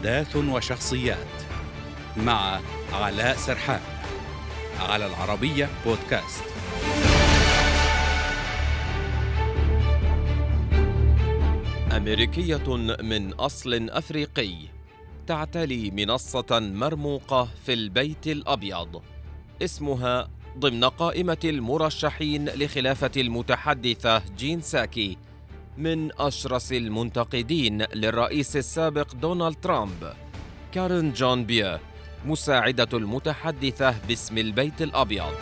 أحداث وشخصيات مع علاء سرحان على العربية بودكاست. أمريكية من أصل أفريقي تعتلي منصة مرموقة في البيت الأبيض. اسمها ضمن قائمة المرشحين لخلافة المتحدثة جين ساكي. من أشرس المنتقدين للرئيس السابق دونالد ترامب كارين جون بيو مساعدة المتحدثة باسم البيت الأبيض.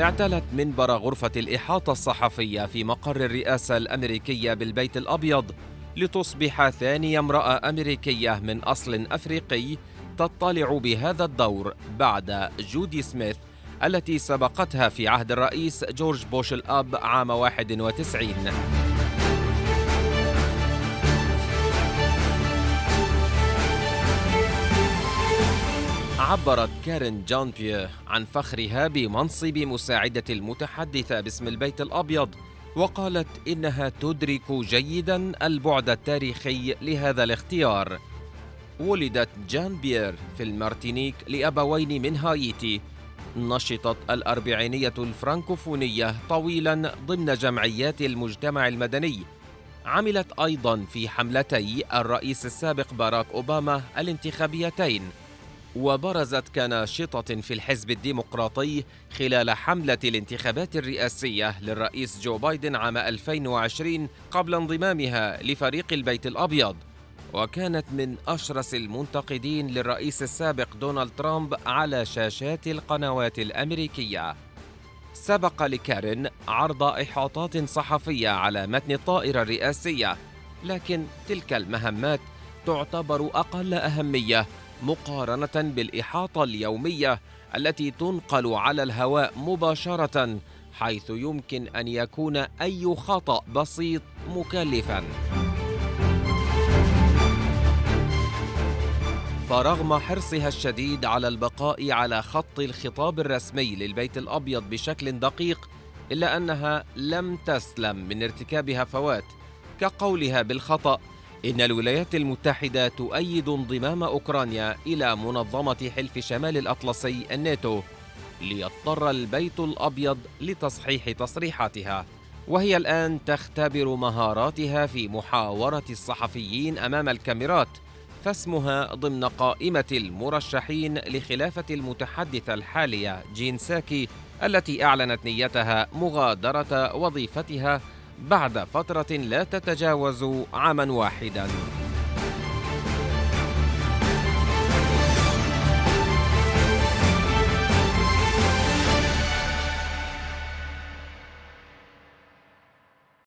اعتلت منبر غرفة الإحاطة الصحفية في مقر الرئاسة الأمريكية بالبيت الأبيض لتصبح ثاني امرأة أمريكية من أصل أفريقي تطلع بهذا الدور بعد جودي سميث التي سبقتها في عهد الرئيس جورج بوش الأب عام 91 عبرت كارين بيو عن فخرها بمنصب مساعدة المتحدثة باسم البيت الأبيض وقالت إنها تدرك جيدا البعد التاريخي لهذا الاختيار. ولدت جان بيير في المارتينيك لأبوين من هايتي نشطت الأربعينية الفرنكوفونية طويلا ضمن جمعيات المجتمع المدني. عملت أيضا في حملتي الرئيس السابق باراك أوباما الانتخابيتين. وبرزت كناشطة في الحزب الديمقراطي خلال حملة الانتخابات الرئاسية للرئيس جو بايدن عام 2020 قبل انضمامها لفريق البيت الأبيض. وكانت من أشرس المنتقدين للرئيس السابق دونالد ترامب على شاشات القنوات الأمريكية سبق لكارين عرض إحاطات صحفية على متن الطائرة الرئاسية لكن تلك المهمات تعتبر أقل أهمية مقارنة بالإحاطة اليومية التي تنقل على الهواء مباشرة حيث يمكن أن يكون أي خطأ بسيط مكلفاً. فرغم حرصها الشديد على البقاء على خط الخطاب الرسمي للبيت الأبيض بشكل دقيق إلا أنها لم تسلم من ارتكاب هفوات كقولها بالخطأ إن الولايات المتحدة تؤيد انضمام أوكرانيا إلى منظمة حلف شمال الأطلسي الناتو ليضطر البيت الأبيض لتصحيح تصريحاتها وهي الآن تختبر مهاراتها في محاورة الصحفيين أمام الكاميرات. فاسمها ضمن قائمة المرشحين لخلافة المتحدثة الحالية جين ساكي التي أعلنت نيتها مغادرة وظيفتها بعد فترة لا تتجاوز عاما واحدا.